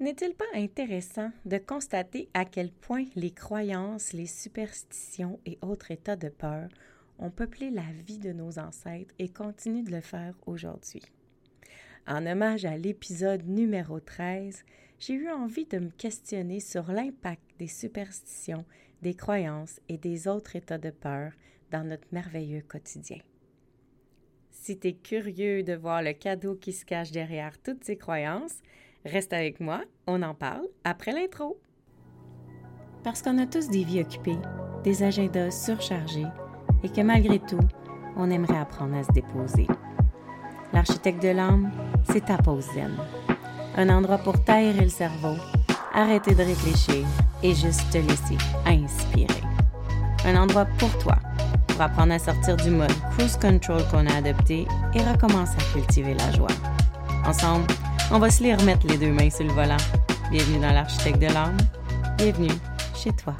N'est-il pas intéressant de constater à quel point les croyances, les superstitions et autres états de peur ont peuplé la vie de nos ancêtres et continuent de le faire aujourd'hui? En hommage à l'épisode numéro 13, j'ai eu envie de me questionner sur l'impact des superstitions, des croyances et des autres états de peur dans notre merveilleux quotidien. Si tu es curieux de voir le cadeau qui se cache derrière toutes ces croyances, Reste avec moi, on en parle après l'intro. Parce qu'on a tous des vies occupées, des agendas surchargés et que malgré tout, on aimerait apprendre à se déposer. L'architecte de l'âme, c'est ta pause zen. Un endroit pour taire le cerveau, arrêter de réfléchir et juste te laisser inspirer. Un endroit pour toi, pour apprendre à sortir du mode cruise control qu'on a adopté et recommencer à cultiver la joie. Ensemble, on va se les remettre les deux mains sur le volant. Bienvenue dans l'architecte de l'âme. Bienvenue chez toi.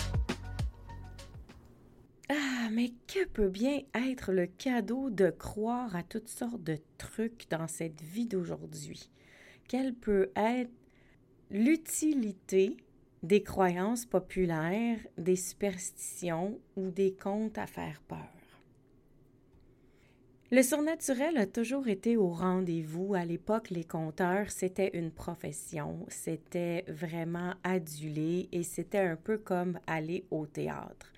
Ah, mais que peut bien être le cadeau de croire à toutes sortes de trucs dans cette vie d'aujourd'hui? Quelle peut être l'utilité des croyances populaires, des superstitions ou des contes à faire peur? Le surnaturel a toujours été au rendez-vous. À l'époque, les conteurs, c'était une profession, c'était vraiment adulé et c'était un peu comme aller au théâtre.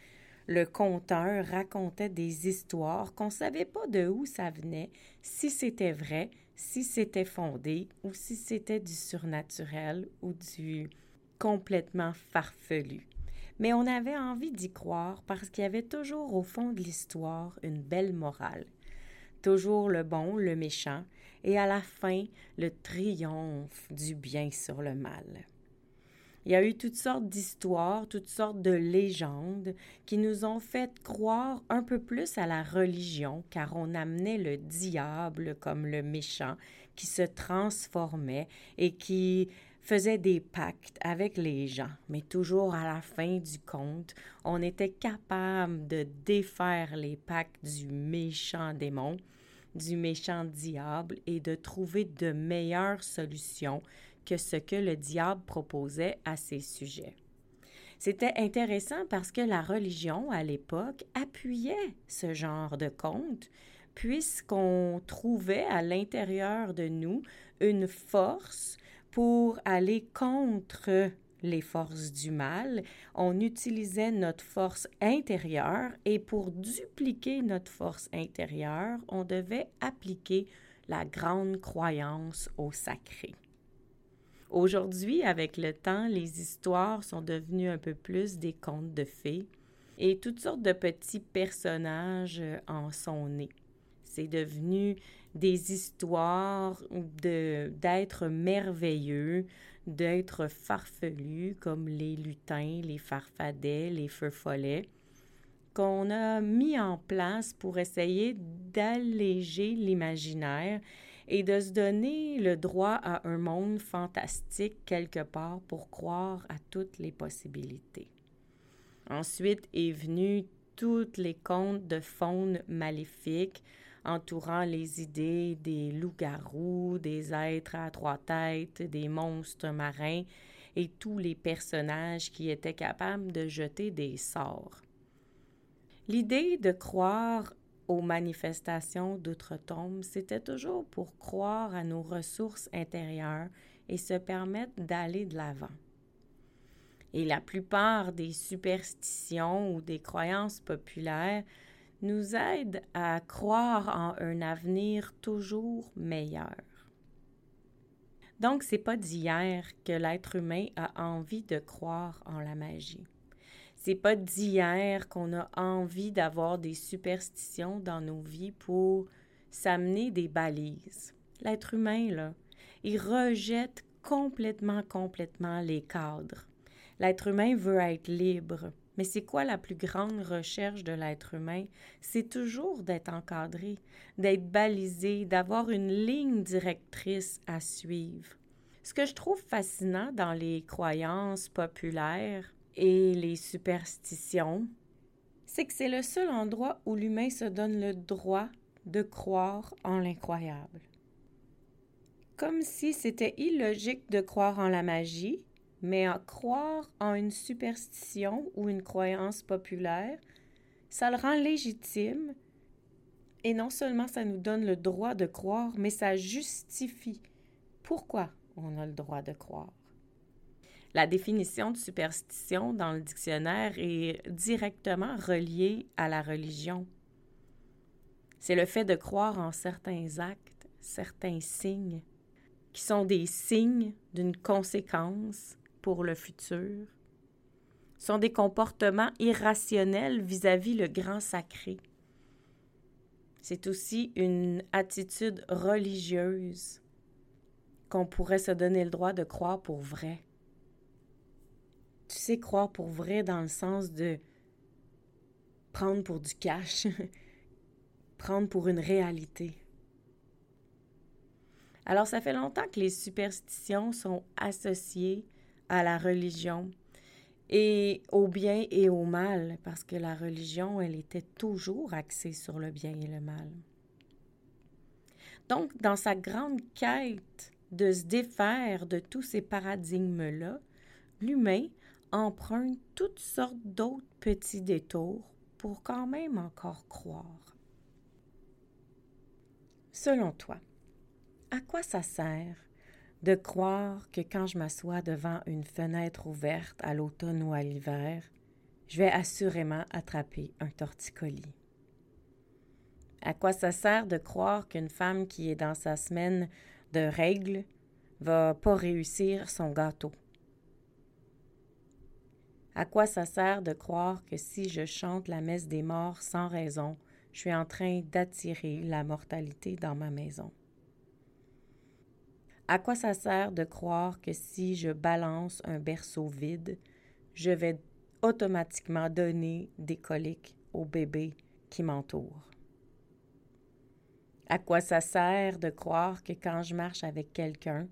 Le conteur racontait des histoires qu'on ne savait pas de où ça venait, si c'était vrai, si c'était fondé ou si c'était du surnaturel ou du complètement farfelu. Mais on avait envie d'y croire parce qu'il y avait toujours au fond de l'histoire une belle morale toujours le bon, le méchant, et à la fin, le triomphe du bien sur le mal. Il y a eu toutes sortes d'histoires, toutes sortes de légendes qui nous ont fait croire un peu plus à la religion, car on amenait le diable comme le méchant qui se transformait et qui faisait des pactes avec les gens, mais toujours à la fin du compte, on était capable de défaire les pactes du méchant démon, du méchant diable et de trouver de meilleures solutions que ce que le diable proposait à ces sujets. C'était intéressant parce que la religion, à l'époque, appuyait ce genre de contes, puisqu'on trouvait à l'intérieur de nous une force pour aller contre les forces du mal, on utilisait notre force intérieure et pour dupliquer notre force intérieure, on devait appliquer la grande croyance au sacré. Aujourd'hui, avec le temps, les histoires sont devenues un peu plus des contes de fées et toutes sortes de petits personnages en sont nés. C'est devenu des histoires d'êtres merveilleux, d'êtres farfelus comme les lutins, les farfadets, les feux follets, qu'on a mis en place pour essayer d'alléger l'imaginaire et de se donner le droit à un monde fantastique quelque part pour croire à toutes les possibilités. Ensuite est venu toutes les contes de faune maléfique, entourant les idées des loups-garous, des êtres à trois têtes, des monstres marins et tous les personnages qui étaient capables de jeter des sorts. L'idée de croire aux manifestations d'outre-tombe, c'était toujours pour croire à nos ressources intérieures et se permettre d'aller de l'avant. Et la plupart des superstitions ou des croyances populaires nous aide à croire en un avenir toujours meilleur. Donc, c'est pas d'hier que l'être humain a envie de croire en la magie. C'est pas d'hier qu'on a envie d'avoir des superstitions dans nos vies pour s'amener des balises. L'être humain, là, il rejette complètement, complètement les cadres. L'être humain veut être libre. Mais c'est quoi la plus grande recherche de l'être humain? C'est toujours d'être encadré, d'être balisé, d'avoir une ligne directrice à suivre. Ce que je trouve fascinant dans les croyances populaires et les superstitions, c'est que c'est le seul endroit où l'humain se donne le droit de croire en l'incroyable. comme si c'était illogique de croire en la magie, mais en croire en une superstition ou une croyance populaire, ça le rend légitime et non seulement ça nous donne le droit de croire, mais ça justifie pourquoi on a le droit de croire. La définition de superstition dans le dictionnaire est directement reliée à la religion. C'est le fait de croire en certains actes, certains signes, qui sont des signes d'une conséquence pour le futur. Sont des comportements irrationnels vis-à-vis -vis le grand sacré. C'est aussi une attitude religieuse qu'on pourrait se donner le droit de croire pour vrai. Tu sais, croire pour vrai dans le sens de prendre pour du cash, prendre pour une réalité. Alors, ça fait longtemps que les superstitions sont associées à la religion et au bien et au mal, parce que la religion, elle était toujours axée sur le bien et le mal. Donc, dans sa grande quête de se défaire de tous ces paradigmes-là, l'humain emprunte toutes sortes d'autres petits détours pour quand même encore croire. Selon toi, à quoi ça sert de croire que quand je m'assois devant une fenêtre ouverte à l'automne ou à l'hiver, je vais assurément attraper un torticolis. À quoi ça sert de croire qu'une femme qui est dans sa semaine de règles va pas réussir son gâteau? À quoi ça sert de croire que si je chante la messe des morts sans raison, je suis en train d'attirer la mortalité dans ma maison? À quoi ça sert de croire que si je balance un berceau vide, je vais automatiquement donner des coliques au bébé qui m'entoure? À quoi ça sert de croire que quand je marche avec quelqu'un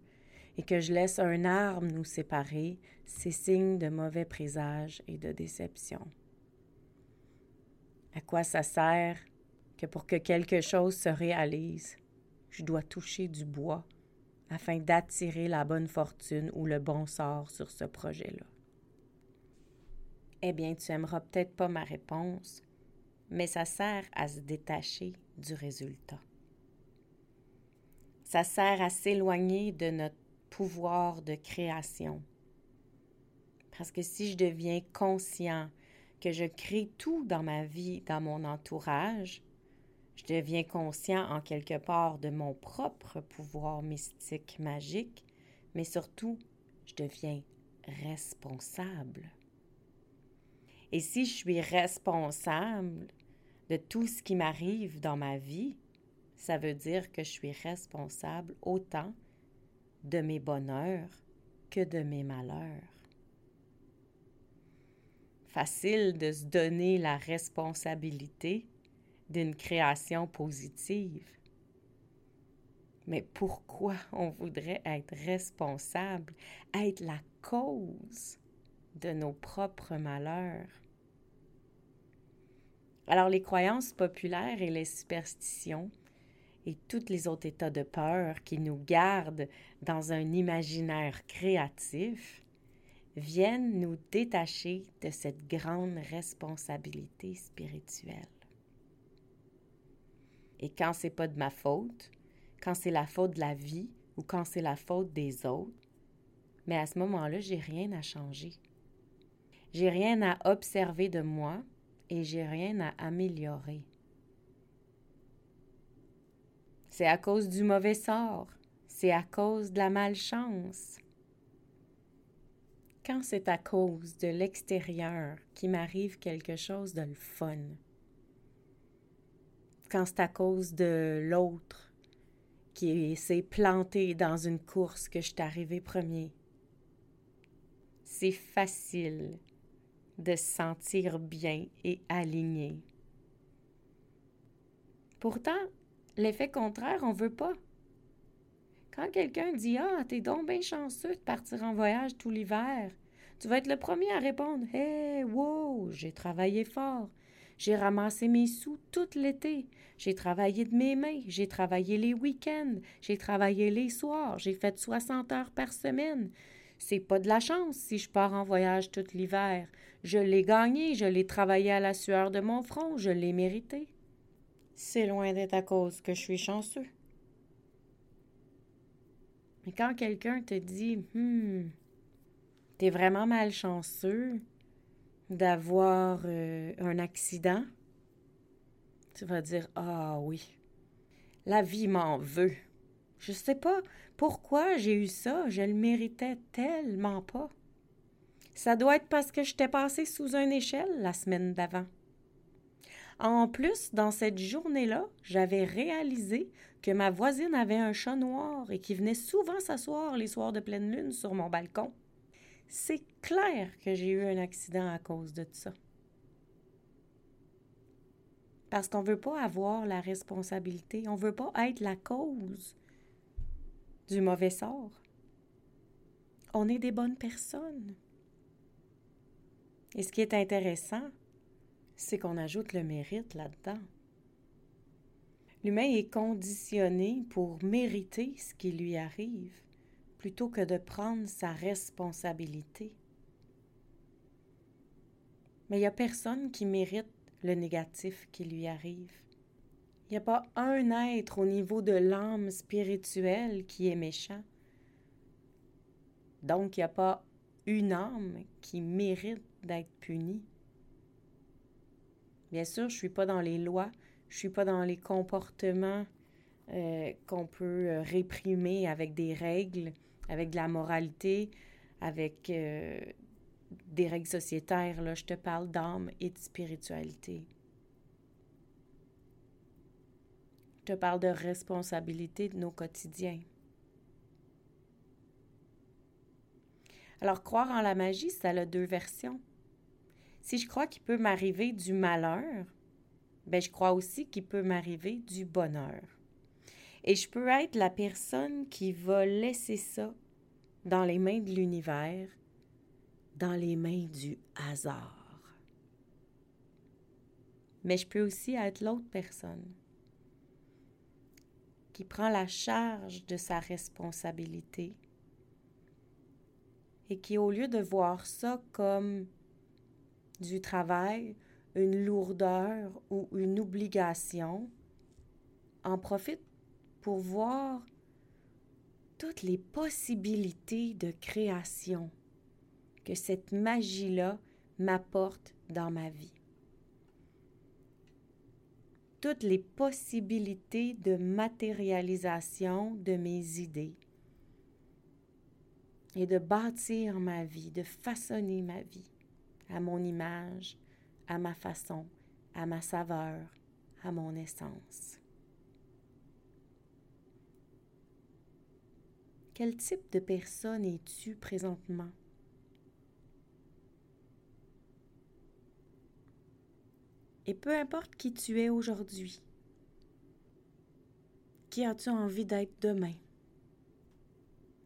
et que je laisse un arbre nous séparer, c'est signe de mauvais présage et de déception? À quoi ça sert que pour que quelque chose se réalise, je dois toucher du bois afin d'attirer la bonne fortune ou le bon sort sur ce projet-là? Eh bien, tu aimeras peut-être pas ma réponse, mais ça sert à se détacher du résultat. Ça sert à s'éloigner de notre pouvoir de création. Parce que si je deviens conscient que je crée tout dans ma vie, dans mon entourage, je deviens conscient en quelque part de mon propre pouvoir mystique magique, mais surtout, je deviens responsable. Et si je suis responsable de tout ce qui m'arrive dans ma vie, ça veut dire que je suis responsable autant de mes bonheurs que de mes malheurs. Facile de se donner la responsabilité d'une création positive. Mais pourquoi on voudrait être responsable, être la cause de nos propres malheurs? Alors les croyances populaires et les superstitions et tous les autres états de peur qui nous gardent dans un imaginaire créatif viennent nous détacher de cette grande responsabilité spirituelle. Et quand c'est pas de ma faute, quand c'est la faute de la vie ou quand c'est la faute des autres, mais à ce moment-là, j'ai rien à changer. J'ai rien à observer de moi et j'ai rien à améliorer. C'est à cause du mauvais sort, c'est à cause de la malchance. Quand c'est à cause de l'extérieur qui m'arrive quelque chose de le fun, quand c'est à cause de l'autre qui s'est planté dans une course que je suis arrivé premier. C'est facile de se sentir bien et aligné. Pourtant, l'effet contraire, on veut pas. Quand quelqu'un dit Ah, t'es donc bien chanceux de partir en voyage tout l'hiver, tu vas être le premier à répondre hey, wow, j'ai travaillé fort. J'ai ramassé mes sous tout l'été. J'ai travaillé de mes mains. J'ai travaillé les week-ends. J'ai travaillé les soirs. J'ai fait 60 heures par semaine. C'est pas de la chance si je pars en voyage tout l'hiver. Je l'ai gagné, je l'ai travaillé à la sueur de mon front, je l'ai mérité. C'est loin d'être à cause que je suis chanceux. Mais quand quelqu'un te dit Hum, t'es vraiment malchanceux d'avoir euh, un accident, tu vas dire Ah oui, la vie m'en veut. Je sais pas pourquoi j'ai eu ça, je le méritais tellement pas. Ça doit être parce que j'étais passé sous une échelle la semaine d'avant. En plus, dans cette journée-là, j'avais réalisé que ma voisine avait un chat noir et qui venait souvent s'asseoir les soirs de pleine lune sur mon balcon. C'est clair que j'ai eu un accident à cause de ça. Parce qu'on ne veut pas avoir la responsabilité, on ne veut pas être la cause du mauvais sort. On est des bonnes personnes. Et ce qui est intéressant, c'est qu'on ajoute le mérite là-dedans. L'humain est conditionné pour mériter ce qui lui arrive plutôt que de prendre sa responsabilité. Mais il n'y a personne qui mérite le négatif qui lui arrive. Il n'y a pas un être au niveau de l'âme spirituelle qui est méchant. Donc, il n'y a pas une âme qui mérite d'être punie. Bien sûr, je ne suis pas dans les lois, je ne suis pas dans les comportements euh, qu'on peut euh, réprimer avec des règles, avec de la moralité, avec euh, des règles sociétaires. Là, je te parle d'âme et de spiritualité. Je te parle de responsabilité de nos quotidiens. Alors, croire en la magie, ça a deux versions. Si je crois qu'il peut m'arriver du malheur, ben je crois aussi qu'il peut m'arriver du bonheur. Et je peux être la personne qui va laisser ça dans les mains de l'univers, dans les mains du hasard. Mais je peux aussi être l'autre personne qui prend la charge de sa responsabilité et qui, au lieu de voir ça comme du travail, une lourdeur ou une obligation, en profite pour voir toutes les possibilités de création que cette magie-là m'apporte dans ma vie. Toutes les possibilités de matérialisation de mes idées et de bâtir ma vie, de façonner ma vie à mon image, à ma façon, à ma saveur, à mon essence. Quel type de personne es-tu présentement? Et peu importe qui tu es aujourd'hui, qui as-tu envie d'être demain?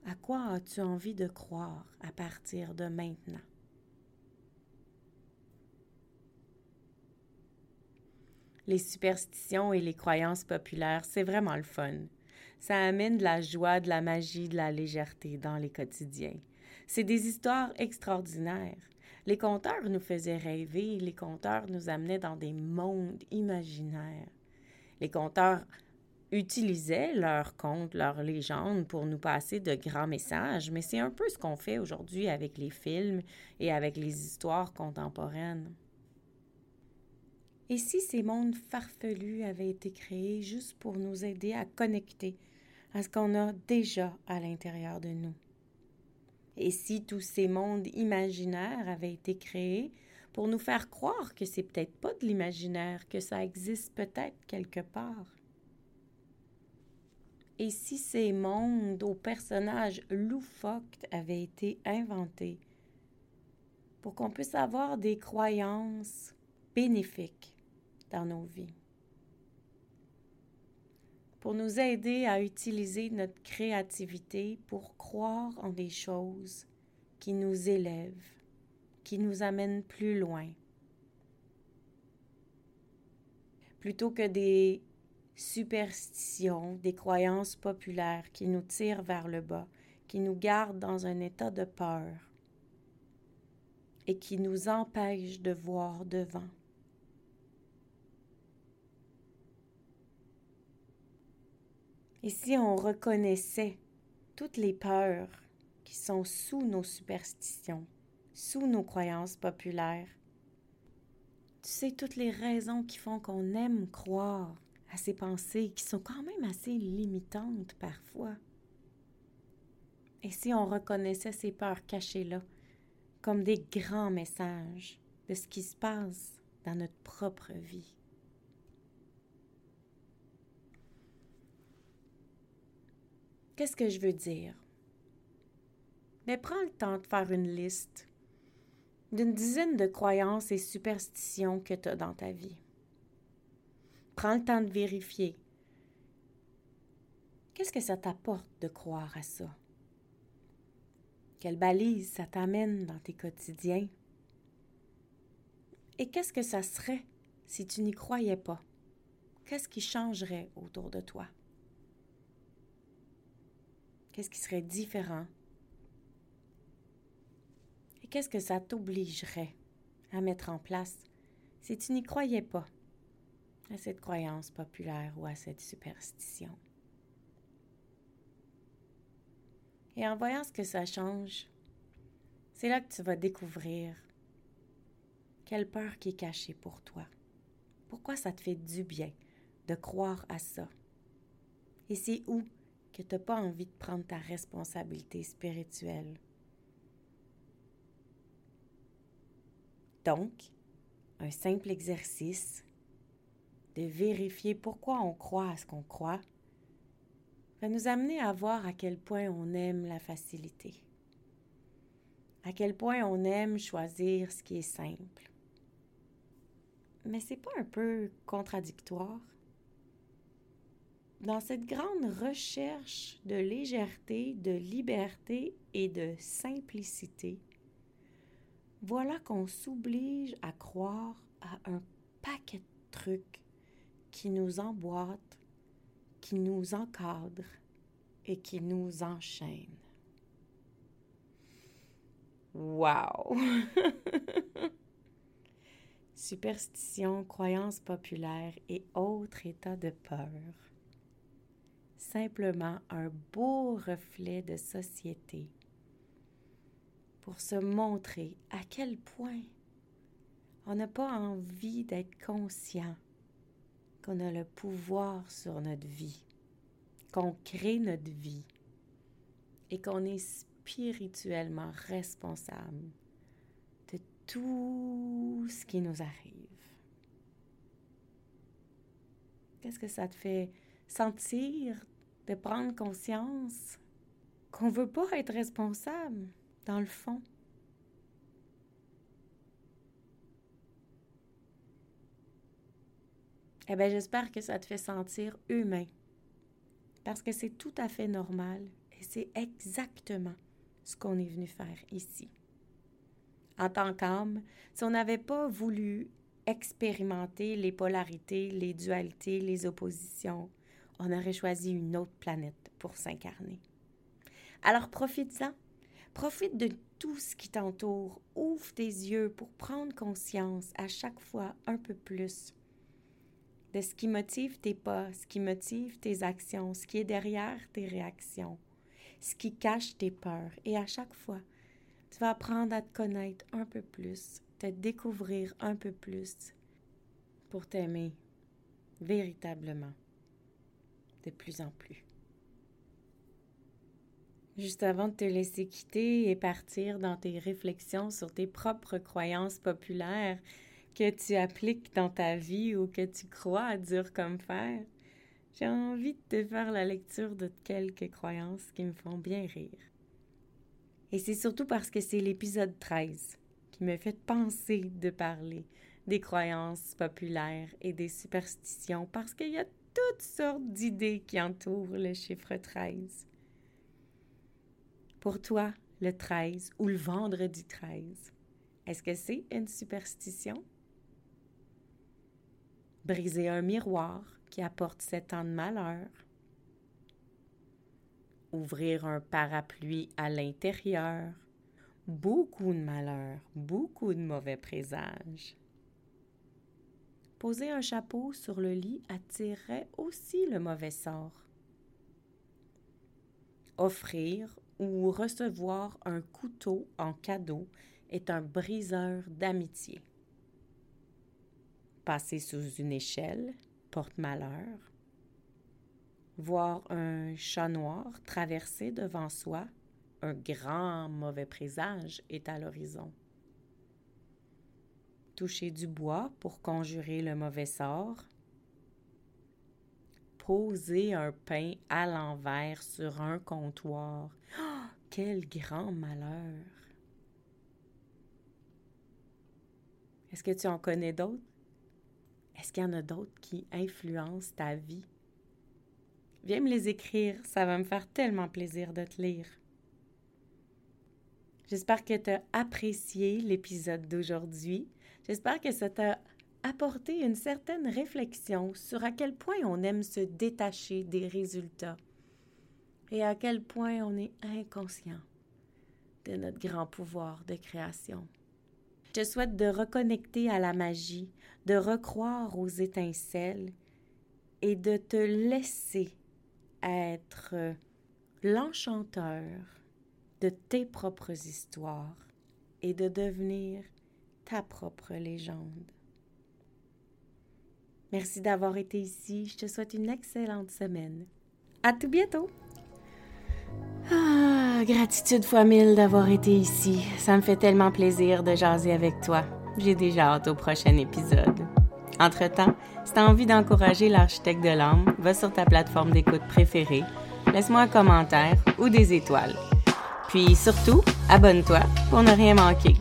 À quoi as-tu envie de croire à partir de maintenant? les superstitions et les croyances populaires, c'est vraiment le fun. Ça amène de la joie, de la magie, de la légèreté dans les quotidiens. C'est des histoires extraordinaires. Les conteurs nous faisaient rêver, les conteurs nous amenaient dans des mondes imaginaires. Les conteurs utilisaient leurs contes, leurs légendes pour nous passer de grands messages, mais c'est un peu ce qu'on fait aujourd'hui avec les films et avec les histoires contemporaines. Et si ces mondes farfelus avaient été créés juste pour nous aider à connecter à ce qu'on a déjà à l'intérieur de nous? Et si tous ces mondes imaginaires avaient été créés pour nous faire croire que c'est peut-être pas de l'imaginaire, que ça existe peut-être quelque part? Et si ces mondes aux personnages loufoques avaient été inventés pour qu'on puisse avoir des croyances bénéfiques dans nos vies. Pour nous aider à utiliser notre créativité pour croire en des choses qui nous élèvent, qui nous amènent plus loin. plutôt que des superstitions, des croyances populaires qui nous tirent vers le bas, qui nous gardent dans un état de peur et qui nous empêchent de voir devant. Et si on reconnaissait toutes les peurs qui sont sous nos superstitions, sous nos croyances populaires, tu sais, toutes les raisons qui font qu'on aime croire à ces pensées qui sont quand même assez limitantes parfois. Et si on reconnaissait ces peurs cachées-là comme des grands messages de ce qui se passe dans notre propre vie? Qu'est-ce que je veux dire? Mais prends le temps de faire une liste d'une dizaine de croyances et superstitions que tu as dans ta vie. Prends le temps de vérifier. Qu'est-ce que ça t'apporte de croire à ça? Quelle balise ça t'amène dans tes quotidiens? Et qu'est-ce que ça serait si tu n'y croyais pas? Qu'est-ce qui changerait autour de toi? Qu'est-ce qui serait différent? Et qu'est-ce que ça t'obligerait à mettre en place si tu n'y croyais pas à cette croyance populaire ou à cette superstition? Et en voyant ce que ça change, c'est là que tu vas découvrir quelle peur qui est cachée pour toi. Pourquoi ça te fait du bien de croire à ça? Et c'est où que tu n'as pas envie de prendre ta responsabilité spirituelle. Donc, un simple exercice de vérifier pourquoi on croit à ce qu'on croit va nous amener à voir à quel point on aime la facilité, à quel point on aime choisir ce qui est simple. Mais c'est pas un peu contradictoire? Dans cette grande recherche de légèreté, de liberté et de simplicité, voilà qu'on s'oblige à croire à un paquet de trucs qui nous emboîtent, qui nous encadrent et qui nous enchaînent. Wow! Superstition, croyances populaires et autres états de peur simplement un beau reflet de société pour se montrer à quel point on n'a pas envie d'être conscient qu'on a le pouvoir sur notre vie, qu'on crée notre vie et qu'on est spirituellement responsable de tout ce qui nous arrive. Qu'est-ce que ça te fait sentir de prendre conscience qu'on ne veut pas être responsable, dans le fond. Eh bien, j'espère que ça te fait sentir humain. Parce que c'est tout à fait normal et c'est exactement ce qu'on est venu faire ici. En tant qu'âme, si on n'avait pas voulu expérimenter les polarités, les dualités, les oppositions, on aurait choisi une autre planète pour s'incarner. Alors profite-en. Profite de tout ce qui t'entoure. Ouvre tes yeux pour prendre conscience à chaque fois un peu plus de ce qui motive tes pas, ce qui motive tes actions, ce qui est derrière tes réactions, ce qui cache tes peurs. Et à chaque fois, tu vas apprendre à te connaître un peu plus, te découvrir un peu plus pour t'aimer véritablement de plus en plus. Juste avant de te laisser quitter et partir dans tes réflexions sur tes propres croyances populaires que tu appliques dans ta vie ou que tu crois à dur comme fer, j'ai envie de te faire la lecture de quelques croyances qui me font bien rire. Et c'est surtout parce que c'est l'épisode 13 qui me fait penser de parler des croyances populaires et des superstitions parce qu'il y a toutes sortes d'idées qui entourent le chiffre 13. Pour toi, le 13 ou le vendredi 13, est-ce que c'est une superstition? briser un miroir qui apporte sept ans de malheur, ouvrir un parapluie à l'intérieur, beaucoup de malheur, beaucoup de mauvais présages. Poser un chapeau sur le lit attirerait aussi le mauvais sort. Offrir ou recevoir un couteau en cadeau est un briseur d'amitié. Passer sous une échelle porte malheur. Voir un chat noir traverser devant soi, un grand mauvais présage est à l'horizon toucher du bois pour conjurer le mauvais sort, poser un pain à l'envers sur un comptoir. Oh, quel grand malheur! Est-ce que tu en connais d'autres? Est-ce qu'il y en a d'autres qui influencent ta vie? Viens me les écrire, ça va me faire tellement plaisir de te lire. J'espère que tu as apprécié l'épisode d'aujourd'hui. J'espère que ça t'a apporté une certaine réflexion sur à quel point on aime se détacher des résultats et à quel point on est inconscient de notre grand pouvoir de création. Je te souhaite de reconnecter à la magie, de recroire aux étincelles et de te laisser être l'enchanteur de tes propres histoires et de devenir ta propre légende. Merci d'avoir été ici. Je te souhaite une excellente semaine. À tout bientôt. Ah, gratitude fois mille d'avoir été ici. Ça me fait tellement plaisir de jaser avec toi. J'ai déjà hâte au prochain épisode. Entre-temps, si tu as envie d'encourager l'architecte de l'âme, va sur ta plateforme d'écoute préférée, laisse-moi un commentaire ou des étoiles. Puis surtout, abonne-toi pour ne rien manquer.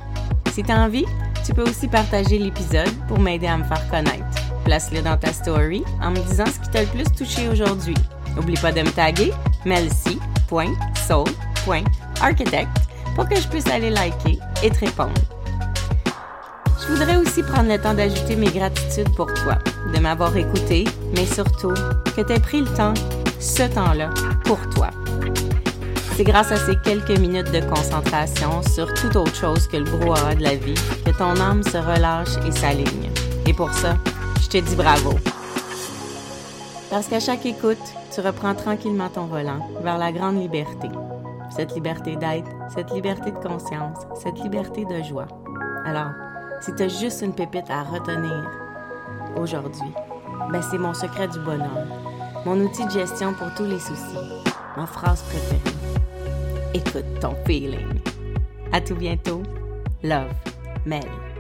Si tu as envie, tu peux aussi partager l'épisode pour m'aider à me faire connaître. Place-le dans ta story en me disant ce qui t'a le plus touché aujourd'hui. N'oublie pas de me taguer melcy.soul.architect pour que je puisse aller liker et te répondre. Je voudrais aussi prendre le temps d'ajouter mes gratitudes pour toi, de m'avoir écouté, mais surtout que tu aies pris le temps, ce temps-là, pour toi. C'est grâce à ces quelques minutes de concentration sur toute autre chose que le brouhaha de la vie ton âme se relâche et s'aligne. Et pour ça, je te dis bravo. Parce qu'à chaque écoute, tu reprends tranquillement ton volant vers la grande liberté. Cette liberté d'être, cette liberté de conscience, cette liberté de joie. Alors, si tu juste une pépite à retenir aujourd'hui, ben c'est mon secret du bonhomme, mon outil de gestion pour tous les soucis, ma phrase préférée écoute ton feeling. À tout bientôt. Love, men.